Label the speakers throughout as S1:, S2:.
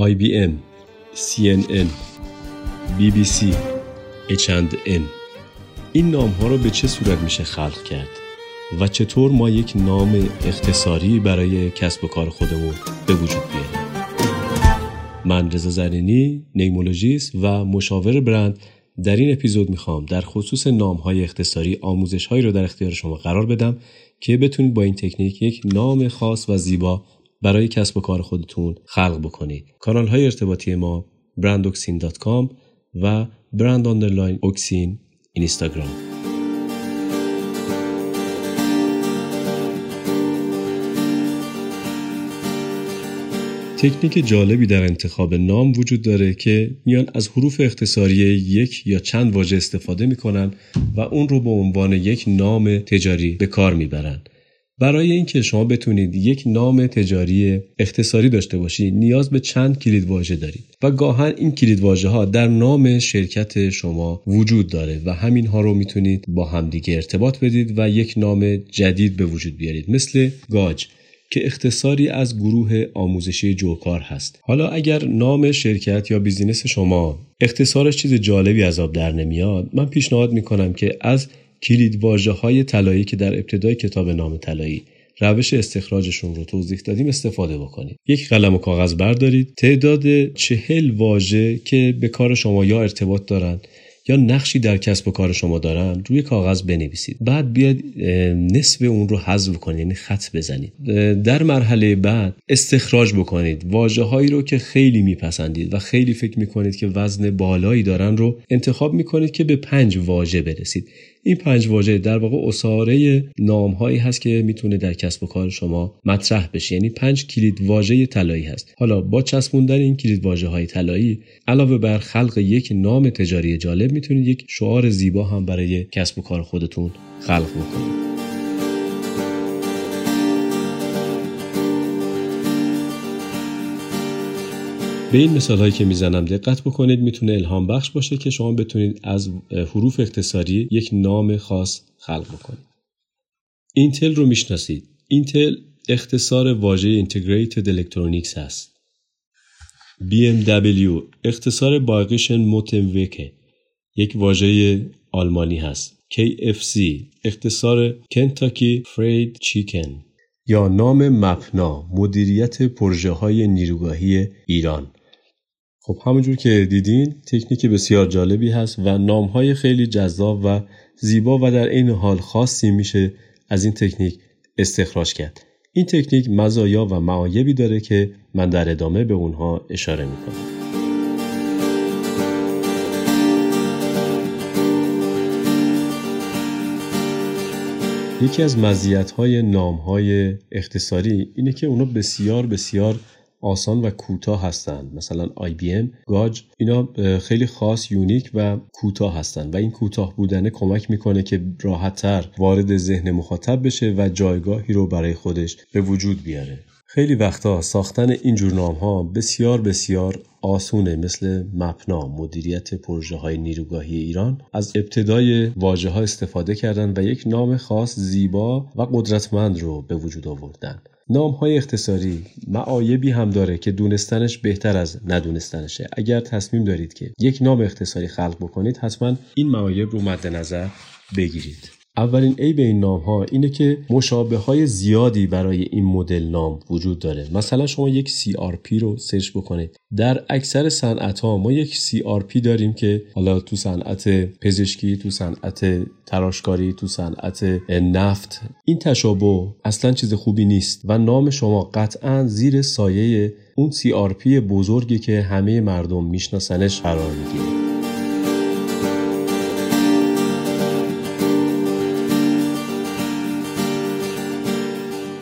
S1: IBM CNN BBC H&M این نام ها رو به چه صورت میشه خلق کرد؟ و چطور ما یک نام اختصاری برای کسب و کار خودمون به وجود بیاریم؟ من رضا زرینی نیمولوژیست و مشاور برند. در این اپیزود می‌خوام در خصوص نام های اختصاری آموزش هایی رو در اختیار شما قرار بدم که بتونید با این تکنیک یک نام خاص و زیبا برای کسب و کار خودتون خلق بکنید. کانال های ارتباطی ما brandoxin.com و brand oxin اینستاگرام تکنیک جالبی در انتخاب نام وجود داره که میان از حروف اختصاری یک یا چند واژه استفاده می‌کنن و اون رو به عنوان یک نام تجاری به کار می‌برن. برای اینکه شما بتونید یک نام تجاری اختصاری داشته باشید نیاز به چند کلید واژه دارید و گاهن این کلید واژه ها در نام شرکت شما وجود داره و همین ها رو می‌تونید با همدیگه ارتباط بدید و یک نام جدید به وجود بیارید مثل گاج که اختصاری از گروه آموزشی جوکار هست. حالا اگر نام شرکت یا بیزینس شما اختصارش چیز جالبی از آب در نمیاد من پیشنهاد می‌کنم که از کلید واژه های طلایی که در ابتدای کتاب نام طلایی روش استخراجشون رو توضیح دادیم استفاده بکنید. یک قلم و کاغذ بردارید. تعداد چهل واژه که به کار شما یا ارتباط دارند یا نقشی در کسب و کار شما دارن روی کاغذ بنویسید. بعد بیاد نصف اون رو حذف کنید یعنی خط بزنید. در مرحله بعد استخراج بکنید. واجه هایی رو که خیلی میپسندید و خیلی فکر می‌کنید که وزن بالایی دارن رو انتخاب می‌کنید که به پنج واژه برسید. این پنج واژه در واقع اساره نام هایی هست که می‌تونه در کسب و کار شما مطرح بشه. یعنی پنج کلید واژه طلایی هست. حالا با چسبوندن این کلید واژه های طلایی علاوه بر خلق یک نام تجاری جالب می‌تونید یک شعار زیبا هم برای کسب و کار خودتون خلق بکنید. به این مثال هایی که می‌زنم دقت بکنید می‌تونه الهام بخش باشه که شما بتونید از حروف اختصاری یک نام خاص خلق بکنید. اینتل رو می‌شناسید. اینتل اختصار واژه Integrated Electronics هست. BMW اختصار باقیشن موتنوکه یک واژه آلمانی هست. KFC اختصار Kentucky Fried Chicken یا نام مپنا مدیریت پروژه های نیروگاهی ایران. خب همونجور که دیدین تکنیک بسیار جالبی هست و نامهای خیلی جذاب و زیبا و در این حال خاصی میشه از این تکنیک استخراج کرد. این تکنیک مزایا و معایبی داره که من در ادامه به اونها اشاره می‌کنم. یکی از مزیت‌های نام‌های اختصاری اینه که اونا بسیار بسیار آسان و کوتاه هستند. مثلا IBM گاج اینا خیلی خاص یونیک و کوتاه هستند. و این کوتاه بودن کمک می‌کنه که راحتتر وارد ذهن مخاطب بشه و جایگاهی رو برای خودش به وجود بیاره. خیلی وقتا ساختن این جور نام ها بسیار بسیار آسونه مثل مپنا مدیریت پروژه های نیروگاهی ایران. از ابتدای واژه ها استفاده کردن و یک نام خاص زیبا و قدرتمند رو به وجود آوردن. نام های اختصاری معایبی هم داره که دونستنش بهتر از ندونستنشه. اگر تصمیم دارید که یک نام اختصاری خلق بکنید حتما این معایب رو مد نظر بگیرید. اولین عیب این نام ها اینه که مشابه های زیادی برای این مدل نام وجود داره. مثلا شما یک CRP رو سرچ بکنید. در اکثر صنعت ها ما یک CRP داریم که حالا تو صنعت پزشکی تو صنعت تراشکاری تو صنعت نفت این تشابه اصلا چیز خوبی نیست و نام شما قطعا زیر سایه اون CRP بزرگی که همه مردم میشناسنش قرار می‌گیره.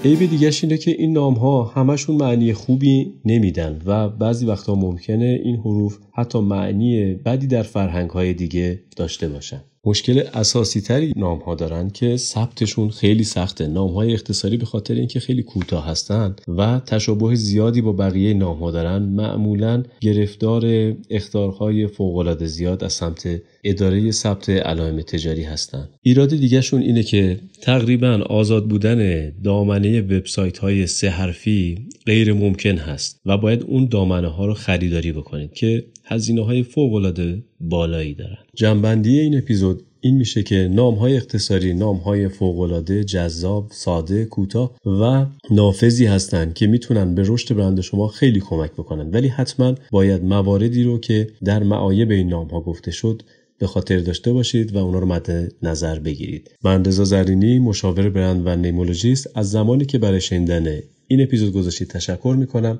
S1: عیب دیگه اینه که این نام ها همشون معنی خوبی نمیدن و بعضی وقتا ممکنه این حروف حتی معنی بدی در فرهنگ های دیگه داشته باشن. مشکل اساسی تری نام ها دارن که ثبتشون خیلی سخته نام های اختصاری به خاطر اینکه خیلی کوتاه هستن و تشابه زیادی با بقیه نام ها دارن معمولا گرفتار اختارهای فوق العاده زیاد از سمت اداره ثبت علائم تجاری هستند. ایراد دیگهشون اینه که تقریبا آزاد بودن دامنه وبسایت های سه حرفی غیر ممکن هست و باید اون دامنه ها رو خریداری بکنید که هزینه های فوق العاده بالایی دارن. جنبندی این اپیزود این میشه که نام های اختصاری نام های فوقالعاده جذاب ساده کوتاه و نافذی هستند که می‌تونن به رشد برند شما خیلی کمک بکنن. ولی حتما باید مواردی رو که در معایب این نام ها گفته شد به خاطر داشته باشید و اونا رو مد نظر بگیرید. من رضا زرینی مشاور برند و نیمولوژیست از زمانی که برای شنیدن این اپیزود گذاشتید تشکر می‌کنم.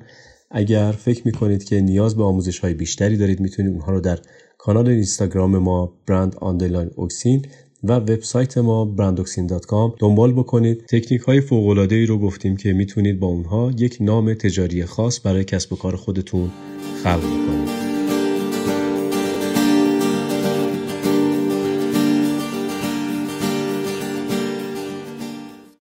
S1: اگر فکر می‌کنید که نیاز به آموزش های بیشتری دارید می‌تونید اونها رو در کانال اینستاگرام ما برند آندرلاین اوکسین و وبسایت ما brandoxin.com دنبال بکنید. تکنیک های فوق العاده ای رو گفتیم که می‌تونید با اونها یک نام تجاری خاص برای کسب و کار خودتون خلق کنید